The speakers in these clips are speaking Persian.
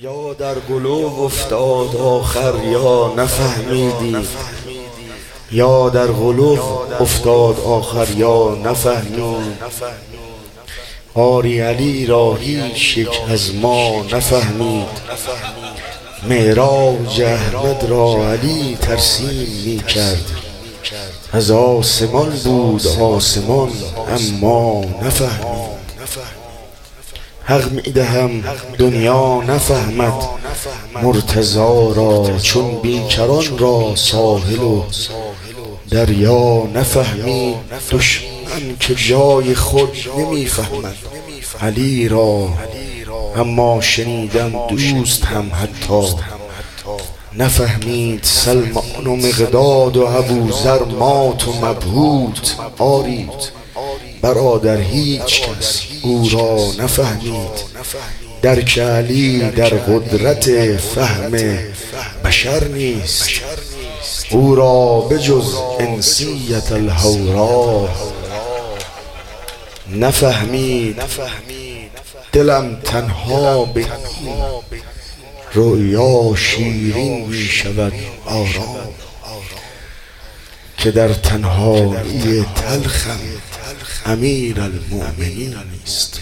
یا در قلوب افتاد آخر یا نفهمیدی؟ یا در قلوب افتاد آخر یا نفهمید آری علی را هیچ یک از ما نفهمید. معراج احمد را علی ترسیم می کرد از آسمان بود آسمان اما نفهمید. حق می‌دهم دنیا نفهمد. مرتزا را چون بیکران را ساحل و دریا نفهمید دشمن که جای خود نمی‌فهمد. علی را اما شنیدم دوست هم حتی. نفهمید سلمان و مقداد و ابوذر مات و مبهوت. آرید برادر هیچ کس. او را نفهمید. درک علی در قدرت فهم بشر نیست. او را بجز انسیت الهورا نفهمید. دلم تنها به رویا شیرین می شود آرام. که در تنهایی تلخم امیر المؤمنین است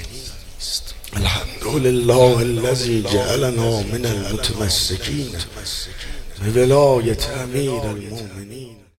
الحمد لله الذي جعلنا من المتمسكين بولاية امیر المؤمنین